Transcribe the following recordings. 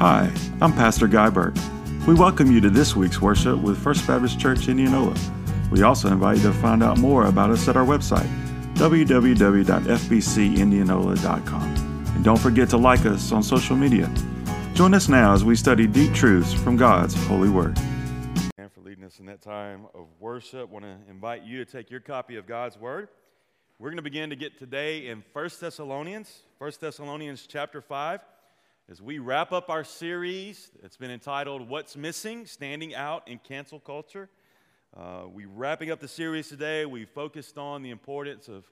Hi, I'm Pastor Guy Burke. We welcome you to this week's worship with First Baptist Church Indianola. We also invite you to find out more about us at our website, www.fbcindianola.com. And don't forget to like us on social media. Join us now as we study deep truths from God's holy word. And for leading us in that time of worship, I want to invite you to take your copy of God's word. We're going to begin to get today in 1 Thessalonians, 1 Thessalonians chapter 5, as we wrap up our series that's been entitled What's Missing? Standing Out in Cancel Culture. Uh, we wrapping up the series today. We focused on the importance of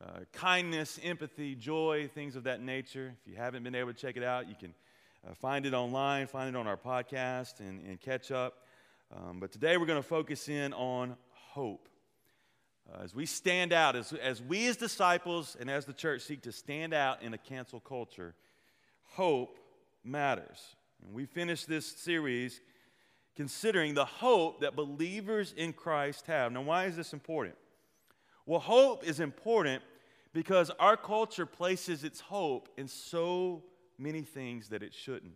uh, kindness, empathy, joy, things of that nature. If you haven't been able to check it out, you can uh, find it online, find it on our podcast, and, and catch up. Um, but today we're going to focus in on hope. Uh, as we stand out, as, as we as disciples and as the church seek to stand out in a cancel culture, hope matters. And we finish this series considering the hope that believers in Christ have. Now, why is this important? Well, hope is important because our culture places its hope in so many things that it shouldn't.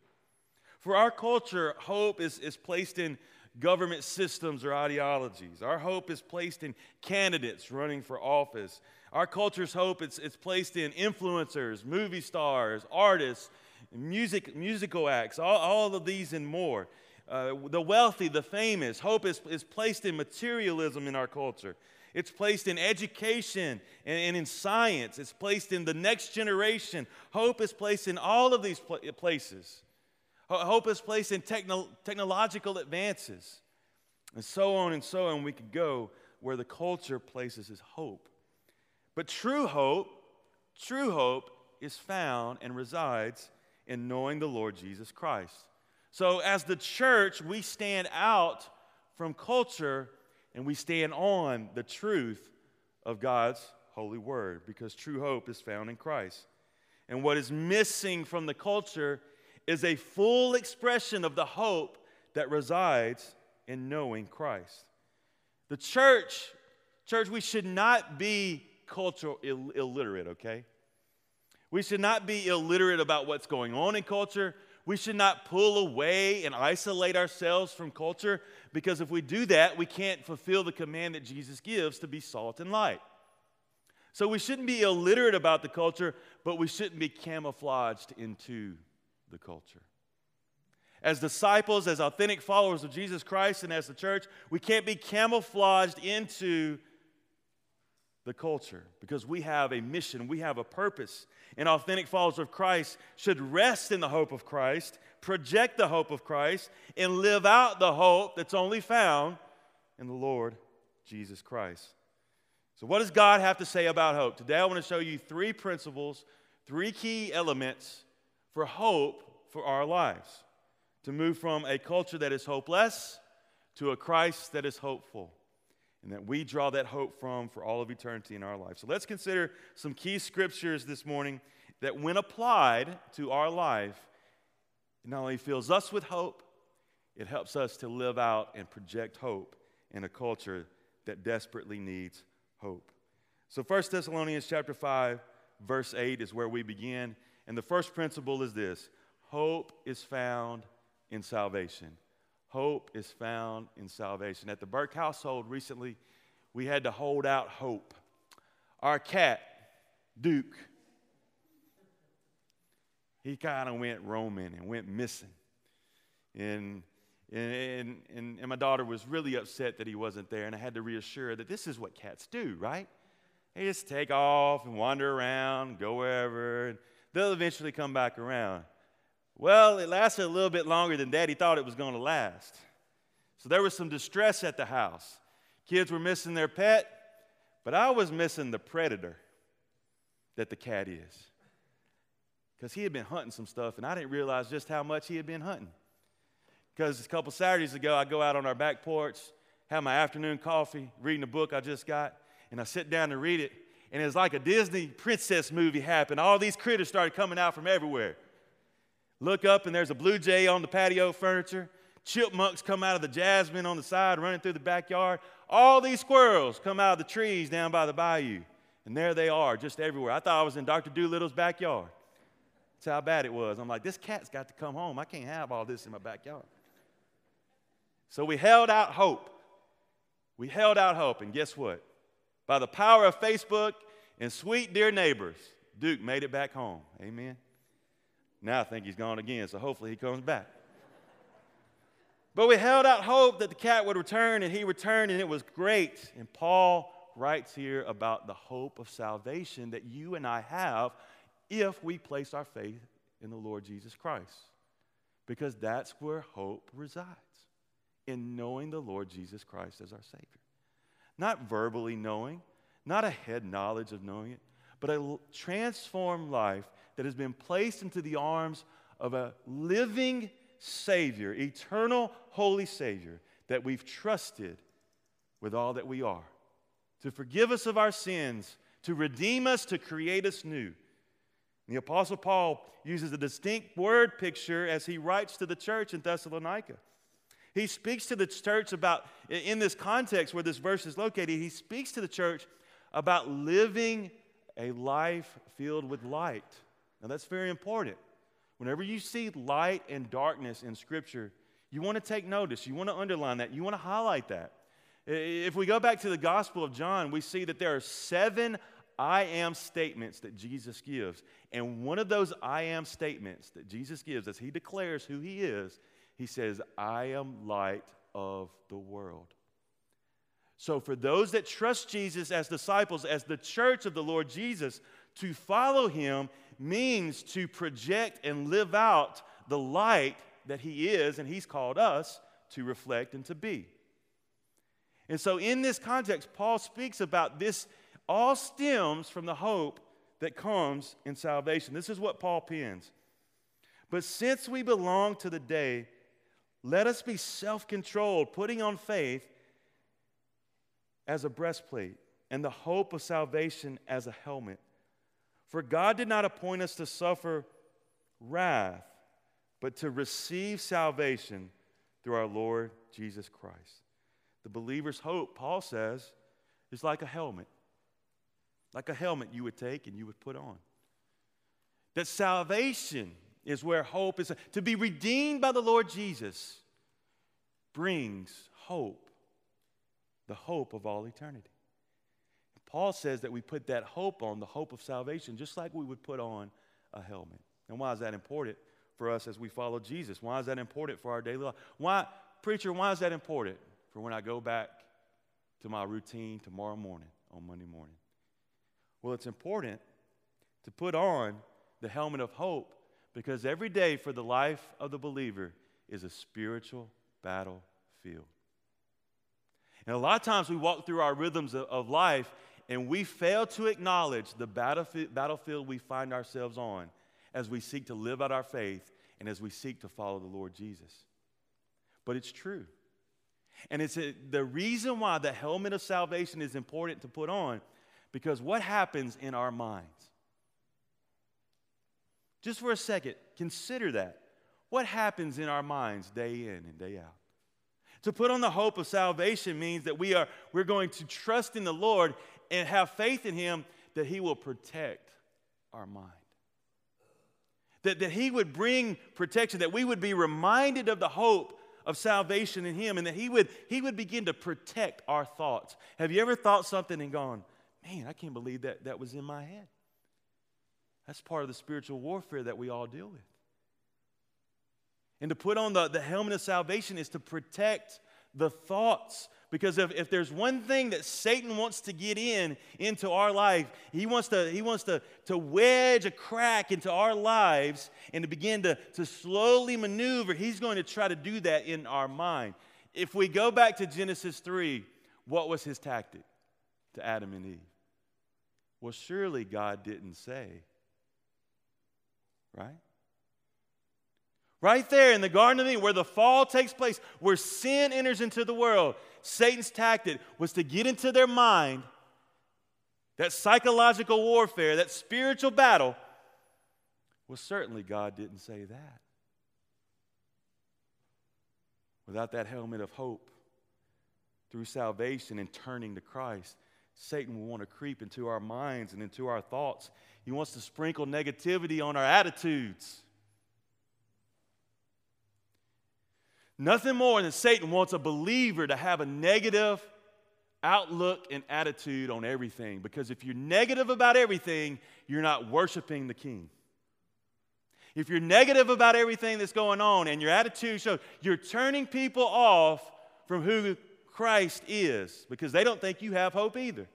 For our culture, hope is, is placed in government systems or ideologies. Our hope is placed in candidates running for office. Our culture's hope is it's placed in influencers, movie stars, artists, music, musical acts, all, all of these and more. Uh, the wealthy, the famous. Hope is, is placed in materialism in our culture. It's placed in education and, and, in science. It's placed in the next generation. Hope is placed in all of these pl- places. Hope is placed in techno- technological advances. And so on and so on, we could go where the culture places its hope. But true hope, true hope is found and resides in knowing the Lord Jesus Christ. So, as the church, we stand out from culture and we stand on the truth of God's holy word because true hope is found in Christ. And what is missing from the culture is a full expression of the hope that resides in knowing Christ. The church, church, we should not be cultural Ill- illiterate, okay? We should not be illiterate about what's going on in culture. We should not pull away and isolate ourselves from culture because if we do that, we can't fulfill the command that Jesus gives to be salt and light. So we shouldn't be illiterate about the culture, but we shouldn't be camouflaged into the culture. As disciples, as authentic followers of Jesus Christ, and as the church, we can't be camouflaged into the culture because we have a mission, we have a purpose. And authentic followers of Christ should rest in the hope of Christ, project the hope of Christ, and live out the hope that's only found in the Lord Jesus Christ. So, what does God have to say about hope? Today, I want to show you three principles, three key elements for hope for our lives. To move from a culture that is hopeless to a Christ that is hopeful. And that we draw that hope from for all of eternity in our life. So let's consider some key scriptures this morning that, when applied to our life, not only fills us with hope, it helps us to live out and project hope in a culture that desperately needs hope. So 1 Thessalonians chapter 5 verse 8 is where we begin and the first principle is this hope is found in salvation. Hope is found in salvation. At the Burke household recently, we had to hold out hope. Our cat, Duke, he kind of went roaming and went missing. And, and, and, and my daughter was really upset that he wasn't there, and I had to reassure her that this is what cats do, right? They just take off and wander around, go wherever. And they'll eventually come back around. Well, it lasted a little bit longer than Daddy thought it was going to last. So there was some distress at the house. Kids were missing their pet, but I was missing the predator that the cat is. Because he had been hunting some stuff, and I didn't realize just how much he had been hunting. Because a couple Saturdays ago, I go out on our back porch, have my afternoon coffee, reading a book I just got, and I sit down to read it, and it's like a Disney princess movie happened. All these critters started coming out from everywhere. Look up, and there's a blue jay on the patio furniture. Chipmunks come out of the jasmine on the side, running through the backyard. All these squirrels come out of the trees down by the bayou. And there they are, just everywhere. I thought I was in Dr. Dolittle's backyard. That's how bad it was. I'm like, this cat's got to come home. I can't have all this in my backyard. So we held out hope. We held out hope, and guess what? By the power of Facebook and sweet dear neighbors, Duke made it back home. Amen. Now I think he's gone again, so hopefully he comes back. But we held out hope that the cat would return, and he returned, and it was great. And Paul writes here about the hope of salvation that you and I have if we place our faith in the Lord Jesus Christ. Because that's where hope resides in knowing the Lord Jesus Christ as our Savior. Not verbally knowing, not a head knowledge of knowing it, but a transformed life that has been placed into the arms of a living Savior, eternal, holy Savior that we've trusted with all that we are, to forgive us of our sins, to redeem us, to create us new. The Apostle Paul uses a distinct word picture as he writes to the church in Thessalonica. He speaks to the church about, in this context where this verse is located, he speaks to the church about living a life filled with light. Now, that's very important. Whenever you see light and darkness in Scripture, you want to take notice. You want to underline that. You want to highlight that. If we go back to the Gospel of John, we see that there are seven I am statements that Jesus gives. And one of those I am statements that Jesus gives, as he declares who he is, he says, I am light of the world. So, for those that trust Jesus as disciples, as the church of the Lord Jesus, to follow him means to project and live out the light that He is and He's called us to reflect and to be. And so, in this context, Paul speaks about this all stems from the hope that comes in salvation. This is what Paul pens. But since we belong to the day, let us be self controlled, putting on faith as a breastplate and the hope of salvation as a helmet. For God did not appoint us to suffer wrath, but to receive salvation through our Lord Jesus Christ. The believer's hope, Paul says, is like a helmet. Like a helmet you would take and you would put on. That salvation is where hope is. To be redeemed by the Lord Jesus brings hope, the hope of all eternity. Paul says that we put that hope on, the hope of salvation, just like we would put on a helmet. And why is that important for us as we follow Jesus? Why is that important for our daily life? Why, preacher, why is that important for when I go back to my routine tomorrow morning, on Monday morning? Well, it's important to put on the helmet of hope because every day for the life of the believer is a spiritual battlefield. And a lot of times we walk through our rhythms of, life and we fail to acknowledge the battlefield we find ourselves on as we seek to live out our faith and as we seek to follow the Lord Jesus. But it's true. And it's a, the reason why the helmet of salvation is important to put on because what happens in our minds? Just for a second, consider that. What happens in our minds day in and day out? To put on the hope of salvation means that we are we're going to trust in the Lord and have faith in Him that He will protect our mind. That, that He would bring protection, that we would be reminded of the hope of salvation in Him, and that He would, he would begin to protect our thoughts. Have you ever thought something and gone, man, I can't believe that that was in my head? That's part of the spiritual warfare that we all deal with. And to put on the, the helmet of salvation is to protect the thoughts because if, if there's one thing that Satan wants to get in into our life, he wants to, he wants to, to wedge a crack into our lives and to begin to, to slowly maneuver. He's going to try to do that in our mind. If we go back to Genesis 3, what was his tactic to Adam and Eve? Well, surely God didn't say, right? Right there in the Garden of Eden, where the fall takes place, where sin enters into the world, Satan's tactic was to get into their mind that psychological warfare, that spiritual battle. Well, certainly God didn't say that. Without that helmet of hope through salvation and turning to Christ, Satan will want to creep into our minds and into our thoughts. He wants to sprinkle negativity on our attitudes. Nothing more than Satan wants a believer to have a negative outlook and attitude on everything. Because if you're negative about everything, you're not worshiping the king. If you're negative about everything that's going on and your attitude shows, you're turning people off from who Christ is because they don't think you have hope either.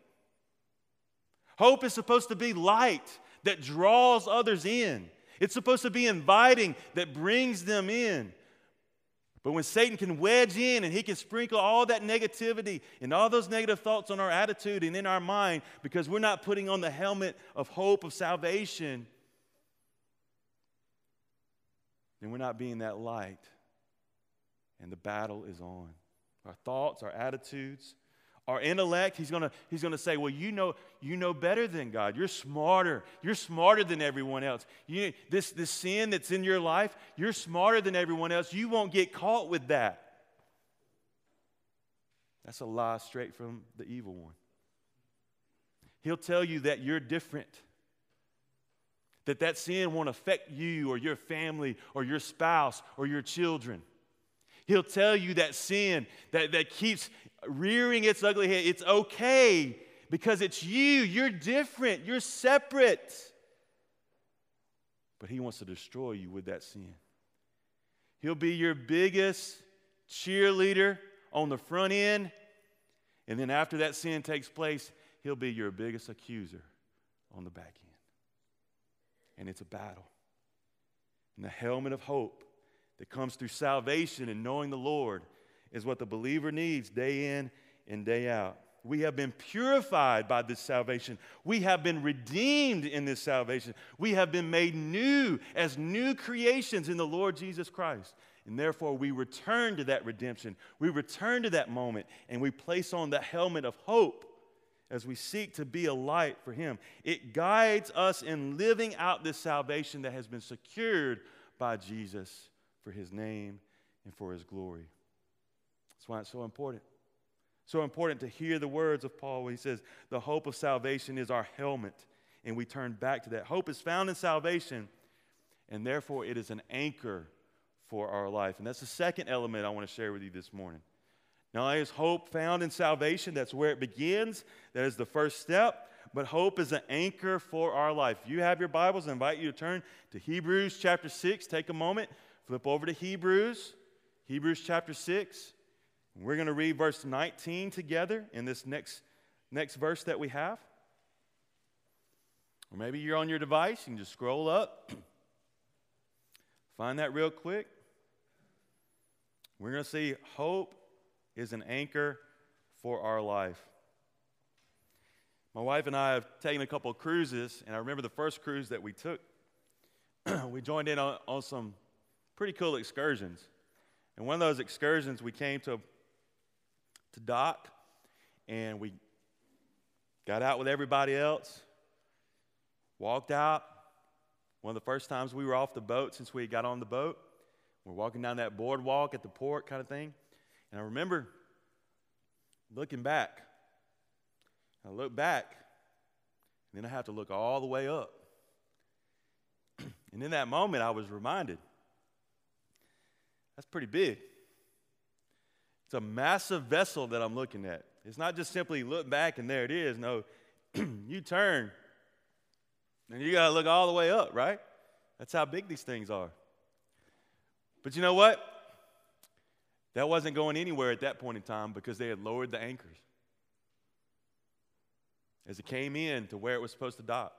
Hope is supposed to be light that draws others in. It's supposed to be inviting that brings them in. But when Satan can wedge in and he can sprinkle all that negativity and all those negative thoughts on our attitude and in our mind because we're not putting on the helmet of hope of salvation, then we're not being that light. And the battle is on. Our thoughts, our attitudes, our intellect, he's gonna, he's gonna say, Well, you know, you know better than God. You're smarter. You're smarter than everyone else. You, this, this sin that's in your life, you're smarter than everyone else. You won't get caught with that. That's a lie straight from the evil one. He'll tell you that you're different that that sin won't affect you or your family or your spouse or your children. He'll tell you that sin that, that keeps rearing its ugly head, it's okay because it's you. You're different, you're separate. But he wants to destroy you with that sin. He'll be your biggest cheerleader on the front end. And then after that sin takes place, he'll be your biggest accuser on the back end and it's a battle. And the helmet of hope that comes through salvation and knowing the Lord is what the believer needs day in and day out. We have been purified by this salvation. We have been redeemed in this salvation. We have been made new as new creations in the Lord Jesus Christ. And therefore, we return to that redemption. We return to that moment and we place on the helmet of hope as we seek to be a light for Him. It guides us in living out this salvation that has been secured by Jesus for His name and for His glory. Why it's so important. So important to hear the words of Paul when he says, The hope of salvation is our helmet. And we turn back to that. Hope is found in salvation, and therefore it is an anchor for our life. And that's the second element I want to share with you this morning. Now, is hope found in salvation, that's where it begins, that is the first step, but hope is an anchor for our life. If you have your Bibles, I invite you to turn to Hebrews chapter 6. Take a moment, flip over to Hebrews, Hebrews chapter 6. We're going to read verse 19 together in this next, next verse that we have. Or maybe you're on your device, you can just scroll up, find that real quick. We're going to see hope is an anchor for our life. My wife and I have taken a couple of cruises, and I remember the first cruise that we took. we joined in on, on, some pretty cool excursions. And one of those excursions, we came to, to dock, and we got out with everybody else, walked out. One of the first times we were off the boat since we got on the boat. We're walking down that boardwalk at the port kind of thing. And I remember looking back. I look back, and then I have to look all the way up. and in that moment, I was reminded that's pretty big. It's a massive vessel that I'm looking at. It's not just simply look back and there it is. No, you turn and you got to look all the way up, right? That's how big these things are. But you know what? That wasn't going anywhere at that point in time because they had lowered the anchors. As it came in to where it was supposed to dock,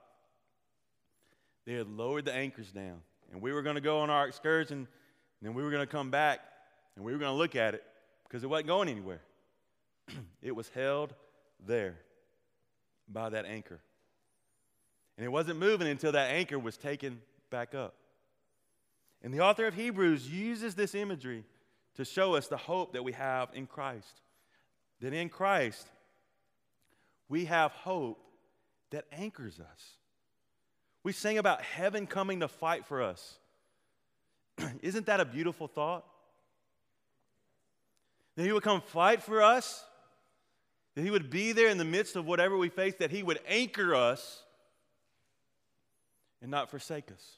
they had lowered the anchors down. And we were going to go on our excursion, and then we were going to come back, and we were going to look at it because it wasn't going anywhere. it was held there by that anchor. And it wasn't moving until that anchor was taken back up. And the author of Hebrews uses this imagery to show us the hope that we have in Christ. That in Christ, we have hope that anchors us. We sing about heaven coming to fight for us. Isn't that a beautiful thought? That He would come fight for us, that He would be there in the midst of whatever we face, that He would anchor us and not forsake us.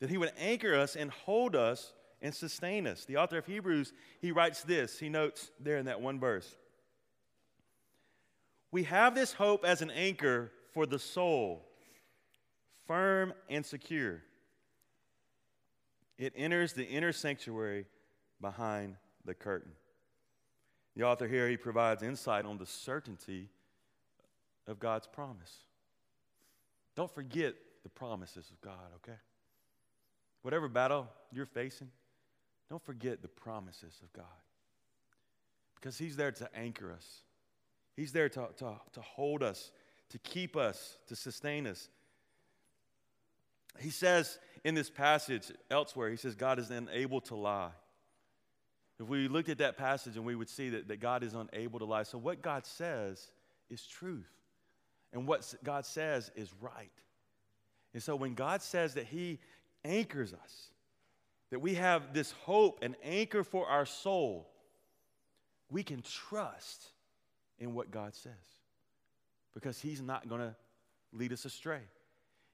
That he would anchor us and hold us and sustain us. The author of Hebrews, he writes this. He notes there in that one verse. We have this hope as an anchor for the soul, firm and secure. It enters the inner sanctuary behind the curtain. The author here, he provides insight on the certainty of God's promise. Don't forget the promises of God, okay? Whatever battle you're facing, don't forget the promises of God. Because He's there to anchor us, He's there to, to, to hold us, to keep us, to sustain us. He says in this passage elsewhere, He says, God is unable to lie. If we looked at that passage and we would see that, that God is unable to lie. So, what God says is truth, and what God says is right. And so when God says that He anchors us, that we have this hope and anchor for our soul, we can trust in what God says because He's not going to lead us astray.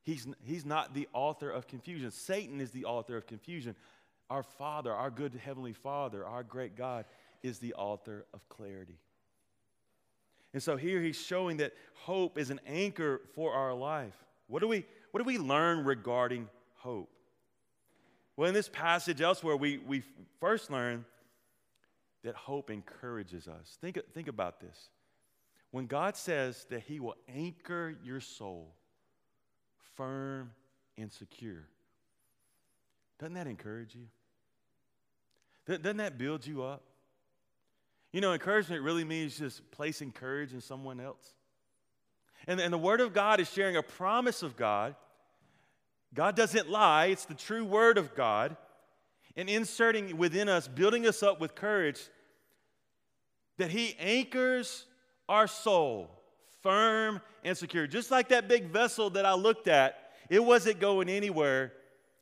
He's, he's not the author of confusion. Satan is the author of confusion. Our Father, our good Heavenly Father, our great God, is the author of clarity. And so here he's showing that hope is an anchor for our life. What do we, what do we learn regarding hope? Well, in this passage elsewhere, we, we first learn that hope encourages us. Think, think about this. When God says that He will anchor your soul firm and secure, doesn't that encourage you? Doesn't that build you up? You know, encouragement really means just placing courage in someone else. And, and the Word of God is sharing a promise of God. God doesn't lie, it's the true Word of God. And inserting within us, building us up with courage, that He anchors our soul firm and secure. Just like that big vessel that I looked at, it wasn't going anywhere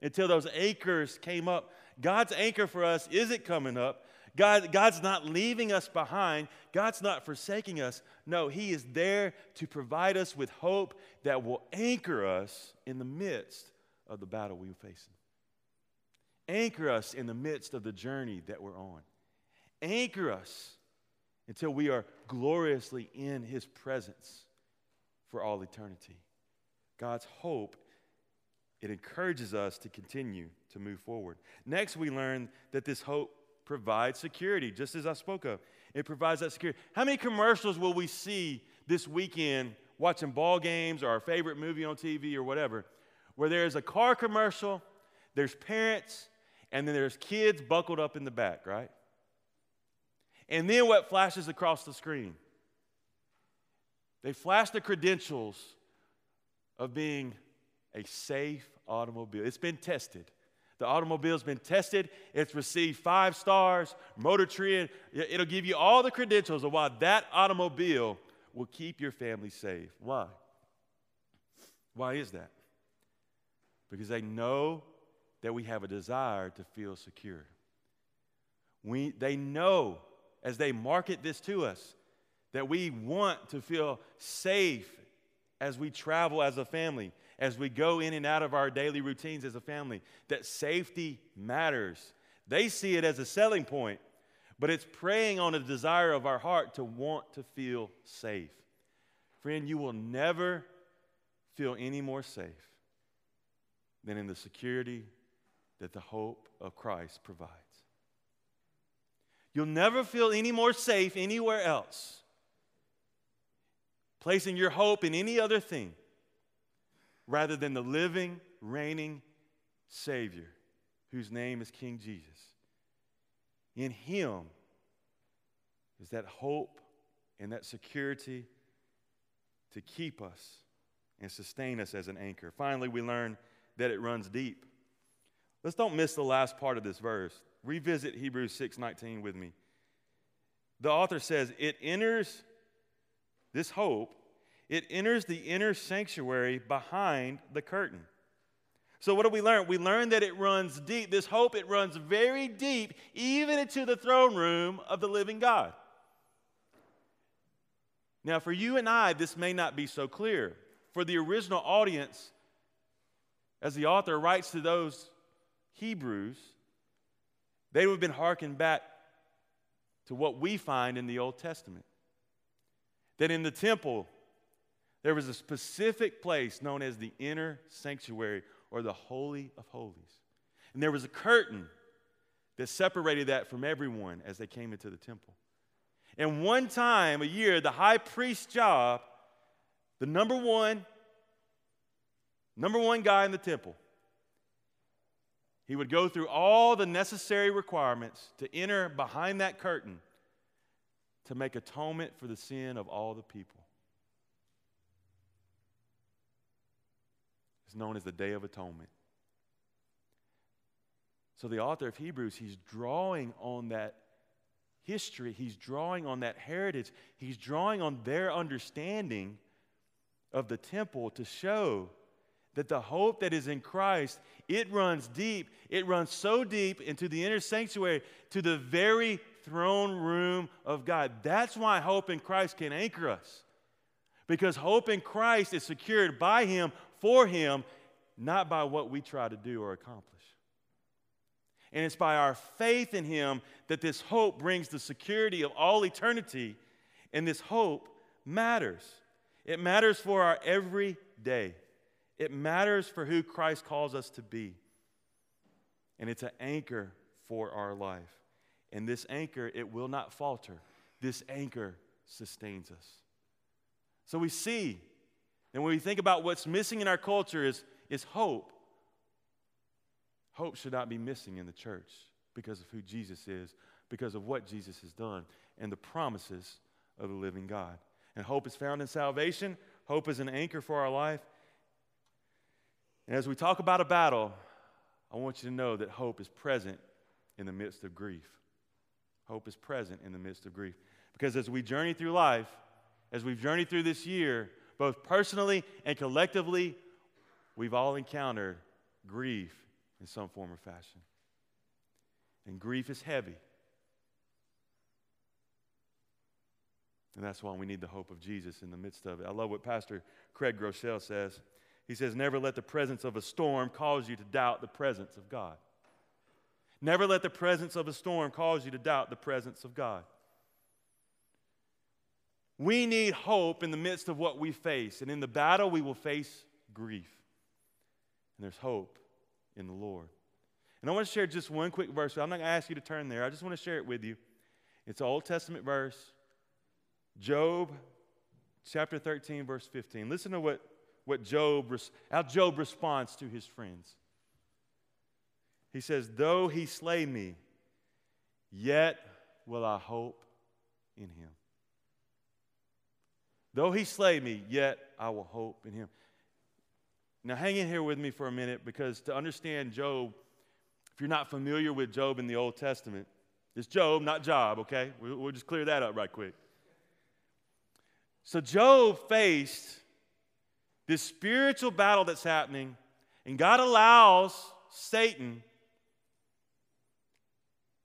until those anchors came up. God's anchor for us isn't coming up. God, God's not leaving us behind. God's not forsaking us. No, He is there to provide us with hope that will anchor us in the midst of the battle we're facing. Anchor us in the midst of the journey that we're on. Anchor us until we are gloriously in His presence for all eternity. God's hope, it encourages us to continue to move forward. Next, we learn that this hope provides security, just as I spoke of. It provides that security. How many commercials will we see this weekend watching ball games or our favorite movie on TV or whatever, where there's a car commercial, there's parents, and then there's kids buckled up in the back, right? And then what flashes across the screen? They flash the credentials of being a safe automobile. It's been tested. The automobile's been tested, it's received five stars, Motor Trend. It'll give you all the credentials of why that automobile will keep your family safe. Why? Why is that? Because they know that we have a desire to feel secure. We, they know as they market this to us that we want to feel safe as we travel as a family as we go in and out of our daily routines as a family that safety matters. They see it as a selling point, but it's preying on a desire of our heart to want to feel safe. Friend, you will never feel any more safe than in the security that the hope of Christ provides. You'll never feel any more safe anywhere else, placing your hope in any other thing rather than the living, reigning Savior whose name is King Jesus. In Him is that hope and that security to keep us and sustain us as an anchor. Finally, we learn that it runs deep. Let's don't miss the last part of this verse. Revisit Hebrews 6:19 with me. The author says, "It enters this hope it enters the inner sanctuary behind the curtain. So, what do we learn? We learn that it runs deep. This hope, it runs very deep, even into the throne room of the living God. Now, for you and I, this may not be so clear. For the original audience, as the author writes to those Hebrews, they would have been harkened back to what we find in the Old Testament. That in the temple, there was a specific place known as the inner sanctuary or the Holy of Holies. And there was a curtain that separated that from everyone as they came into the temple. And one time a year, the high priest's job, the number one, number one guy in the temple, he would go through all the necessary requirements to enter behind that curtain to make atonement for the sin of all the people. It's known as the Day of Atonement. So the author of Hebrews, he's drawing on that history, he's drawing on that heritage, he's drawing on their understanding of the temple to show that the hope that is in Christ, it runs deep. It runs so deep into the inner sanctuary to the very throne room of God. That's why hope in Christ can anchor us. Because hope in Christ is secured by Him, for Him, not by what we try to do or accomplish. And it's by our faith in Him that this hope brings the security of all eternity. And this hope matters. It matters for our everyday. It matters for who Christ calls us to be. And it's an anchor for our life. And this anchor, it will not falter. This anchor sustains us. So we see, and when we think about what's missing in our culture is, is hope. Hope should not be missing in the church because of who Jesus is, because of what Jesus has done, and the promises of the living God. And hope is found in salvation. Hope is an anchor for our life. And as we talk about a battle, I want you to know that hope is present in the midst of grief. Hope is present in the midst of grief. Because as we journey through life, as we've journeyed through this year, both personally and collectively, we've all encountered grief in some form or fashion. And grief is heavy. And that's why we need the hope of Jesus in the midst of it. I love what Pastor Craig Groeschel says. He says, Never let the presence of a storm cause you to doubt the presence of God. Never let the presence of a storm cause you to doubt the presence of God. We need hope in the midst of what we face. And in the battle, we will face grief. And there's hope in the Lord. And I want to share just one quick verse. I'm not going to ask you to turn there. I just want to share it with you. It's an Old Testament verse, Job chapter 13, verse 15. Listen to what what Job, how Job responds to his friends. He says, Though he slay me, yet will I hope in him. Though he slay me, yet I will hope in him. Now, hang in here with me for a minute because to understand Job, if you're not familiar with Job in the Old Testament, it's Job, not Job, okay? We'll just clear that up right quick. So, Job faced this spiritual battle that's happening, and God allows Satan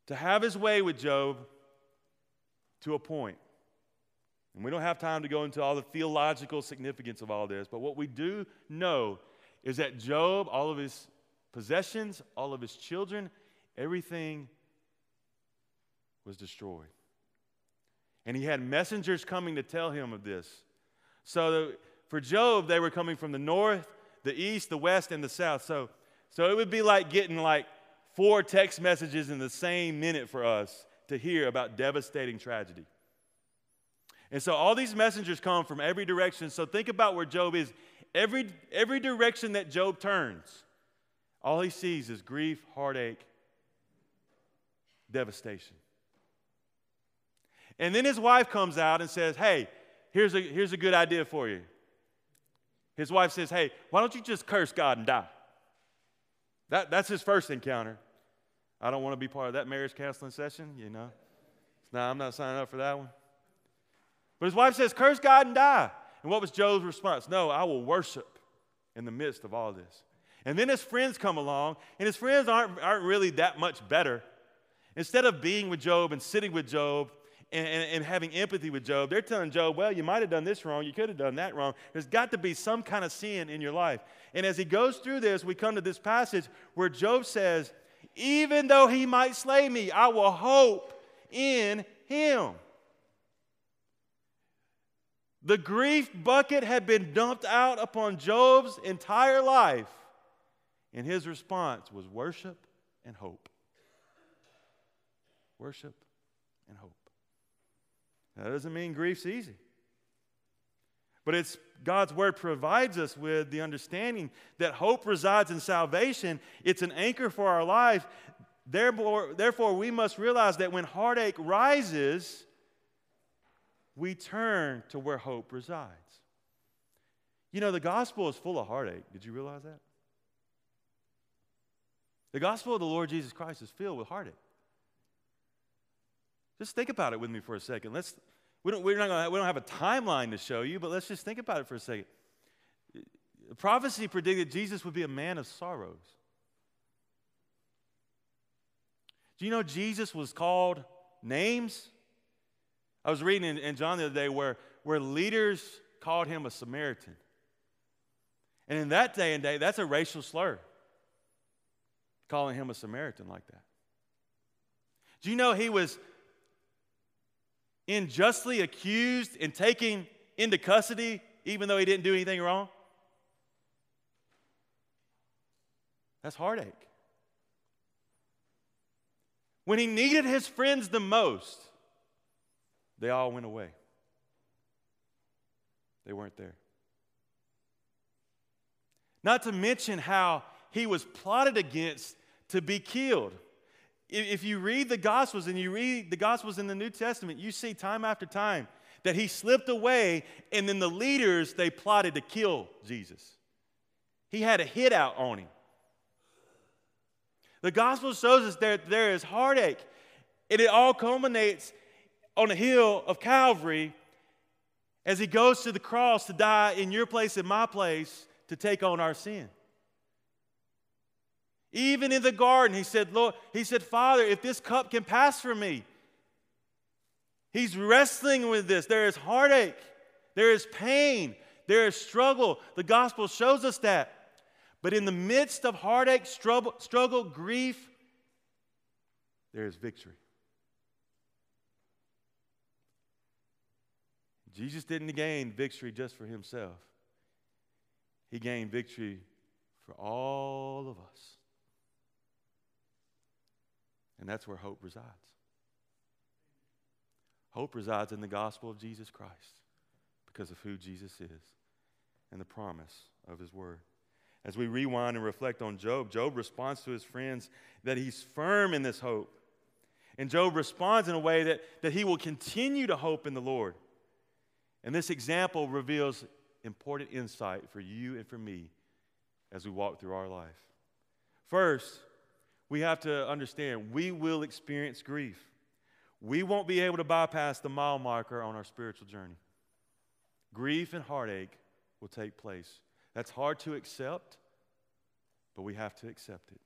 to have his way with Job to a point. And we don't have time to go into all the theological significance of all this, but what we do know is that Job, all of his possessions, all of his children, everything was destroyed. And he had messengers coming to tell him of this. So for Job, they were coming from the north, the east, the west, and the south. So, so it would be like getting like four text messages in the same minute for us to hear about devastating tragedy. And so all these messengers come from every direction. So think about where Job is. Every, every direction that Job turns, all he sees is grief, heartache, devastation. And then his wife comes out and says, Hey, here's a, here's a good idea for you. His wife says, Hey, why don't you just curse God and die? That, that's his first encounter. I don't want to be part of that marriage counseling session, you know. No, I'm not signing up for that one. But his wife says, Curse God and die. And what was Job's response? No, I will worship in the midst of all this. And then his friends come along, and his friends aren't, aren't really that much better. Instead of being with Job and sitting with Job and, and, and, having empathy with Job. They're telling Job, well, you might have done this wrong. You could have done that wrong. There's got to be some kind of sin in your life. And as he goes through this, we come to this passage where Job says, even though he might slay me, I will hope in him. The grief bucket had been dumped out upon Job's entire life, and his response was worship and hope. Worship and hope. Now, that doesn't mean grief's easy. But it's God's word provides us with the understanding that hope resides in salvation. It's an anchor for our life. Therefore, therefore, we must realize that when heartache rises, we turn to where hope resides. You know, the gospel is full of heartache. Did you realize that? The gospel of the Lord Jesus Christ is filled with heartache. Just think about it with me for a second. Let's, we don't, we're not gonna, we don't have a timeline to show you, but let's just think about it for a second. The Prophecy predicted Jesus would be a man of sorrows. Do you know Jesus was called names? I was reading in, John the other day where, where leaders called him a Samaritan. And in that day and day, that's a racial slur, calling him a Samaritan like that. Do you know he was unjustly accused and taken into custody even though he didn't do anything wrong? That's heartache. When he needed his friends the most, they all went away. They weren't there. Not to mention how he was plotted against to be killed. If you read the Gospels and you read the Gospels in the New Testament, you see time after time that he slipped away, and then the leaders, they plotted to kill Jesus. He had a hit out on him. The Gospel shows us that there is heartache, and it all culminates on the hill of Calvary as he goes to the cross to die in your place and my place to take on our sin. Even in the garden, he said, Lord, he said, Father, if this cup can pass from me. He's wrestling with this. There is heartache, there is pain, there is struggle. The gospel shows us that. But in the midst of heartache, struggle, struggle grief, there is victory. Jesus didn't gain victory just for himself, he gained victory for all of us. And that's where hope resides. Hope resides in the gospel of Jesus Christ because of who Jesus is and the promise of his word. As we rewind and reflect on Job, Job responds to his friends that he's firm in this hope. And Job responds in a way that, that he will continue to hope in the Lord. And this example reveals important insight for you and for me as we walk through our life. First, we have to understand we will experience grief. We won't be able to bypass the mile marker on our spiritual journey. Grief and heartache will take place. That's hard to accept, but we have to accept it.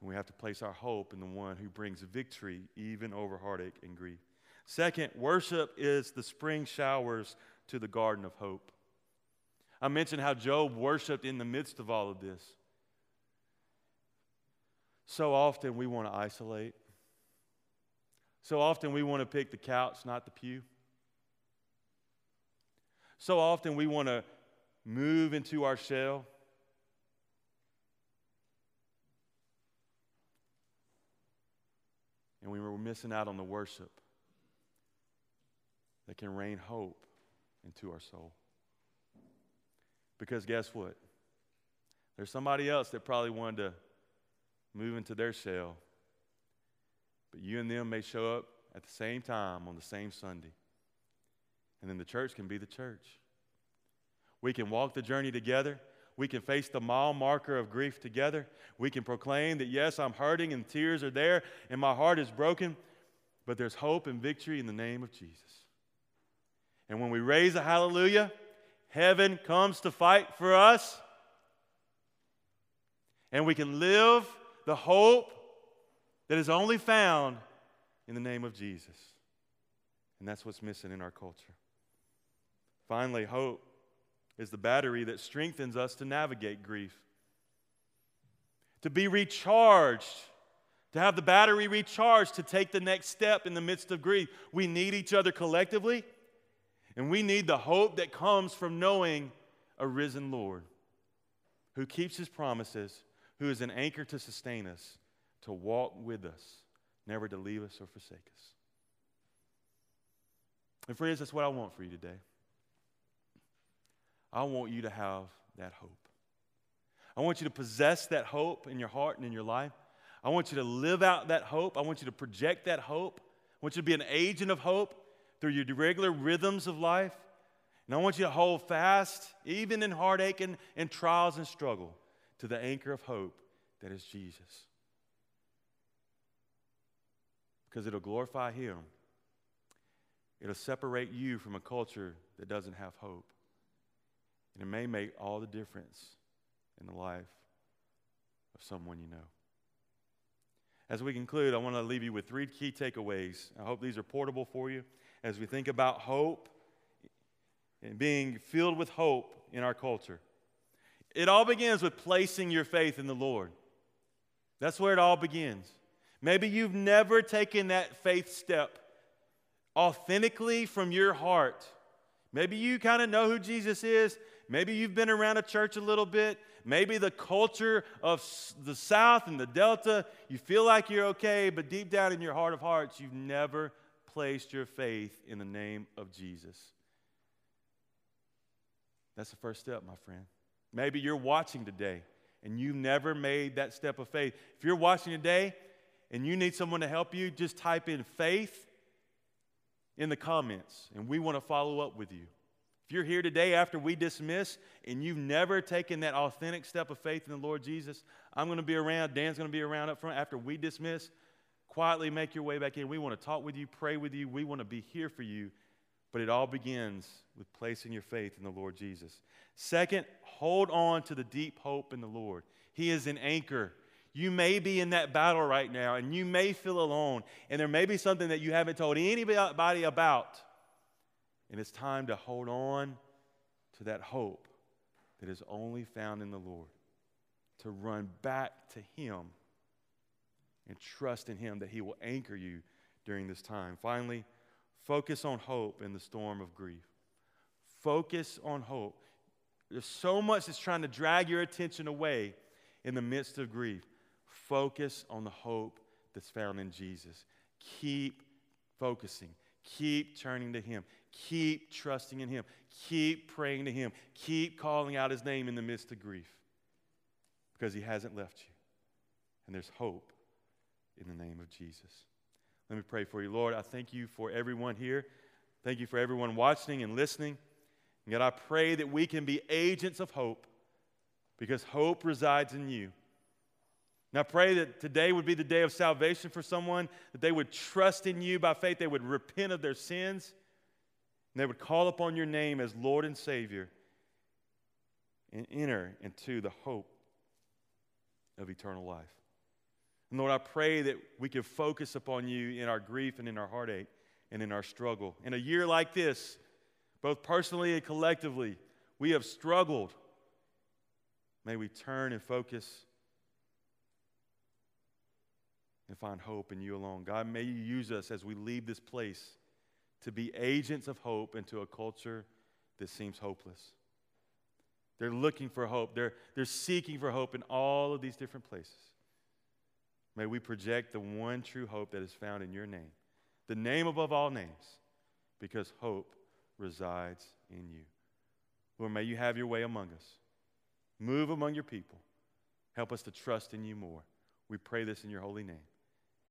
And we have to place our hope in the one who brings victory even over heartache and grief. Second, worship is the spring showers to the garden of hope. I mentioned how Job worshiped in the midst of all of this. So often we want to isolate. So often we want to pick the couch, not the pew. So often we want to move into our shell. And we were missing out on the worship that can rain hope into our soul. Because guess what? There's somebody else that probably wanted to move into their shell. But you and them may show up at the same time on the same Sunday. And then the church can be the church. We can walk the journey together. We can face the mile marker of grief together. We can proclaim that, yes, I'm hurting and tears are there and my heart is broken, but there's hope and victory in the name of Jesus. And when we raise a hallelujah, heaven comes to fight for us. And we can live the hope that is only found in the name of Jesus. And that's what's missing in our culture. Finally, hope is the battery that strengthens us to navigate grief, to be recharged, to have the battery recharged to take the next step in the midst of grief. We need each other collectively, and we need the hope that comes from knowing a risen Lord who keeps his promises, who is an anchor to sustain us, to walk with us, never to leave us or forsake us. And friends, that's what I want for you today. I want you to have that hope. I want you to possess that hope in your heart and in your life. I want you to live out that hope. I want you to project that hope. I want you to be an agent of hope through your regular rhythms of life. And I want you to hold fast, even in heartache and, and trials and struggle, to the anchor of hope that is Jesus. Because it'll glorify Him, it'll separate you from a culture that doesn't have hope. And it may make all the difference in the life of someone you know. As we conclude, I want to leave you with three key takeaways. I hope these are portable for you as we think about hope and being filled with hope in our culture. It all begins with placing your faith in the Lord. That's where it all begins. Maybe you've never taken that faith step authentically from your heart. Maybe you kind of know who Jesus is, Maybe you've been around a church a little bit. Maybe the culture of the South and the Delta, you feel like you're okay, but deep down in your heart of hearts, you've never placed your faith in the name of Jesus. That's the first step, my friend. Maybe you're watching today and you've never made that step of faith. If you're watching today and you need someone to help you, just type in faith in the comments and we want to follow up with you. If you're here today after we dismiss and you've never taken that authentic step of faith in the Lord Jesus, I'm going to be around. Dan's going to be around up front after we dismiss. Quietly make your way back in. We want to talk with you, pray with you. We want to be here for you. But it all begins with placing your faith in the Lord Jesus. Second, hold on to the deep hope in the Lord. He is an anchor. You may be in that battle right now and you may feel alone, and there may be something that you haven't told anybody about. And it's time to hold on to that hope that is only found in the Lord, to run back to Him and trust in Him that He will anchor you during this time. Finally, focus on hope in the storm of grief. Focus on hope. There's so much that's trying to drag your attention away in the midst of grief. Focus on the hope that's found in Jesus. Keep focusing. Keep turning to Him. Keep trusting in Him. Keep praying to Him. Keep calling out His name in the midst of grief because He hasn't left you. And there's hope in the name of Jesus. Let me pray for you. Lord, I thank you for everyone here. Thank you for everyone watching and listening. And God, I pray that we can be agents of hope because hope resides in you. Now, pray that today would be the day of salvation for someone, that they would trust in you by faith, they would repent of their sins, and they would call upon your name as Lord and Savior and enter into the hope of eternal life. And Lord, I pray that we can focus upon you in our grief and in our heartache and in our struggle. In a year like this, both personally and collectively, we have struggled. May we turn and focus and find hope in you alone. God, may you use us as we leave this place to be agents of hope into a culture that seems hopeless. They're looking for hope, they're, they're seeking for hope in all of these different places. May we project the one true hope that is found in your name, the name above all names, because hope resides in you. Lord, may you have your way among us. Move among your people. Help us to trust in you more. We pray this in your holy name.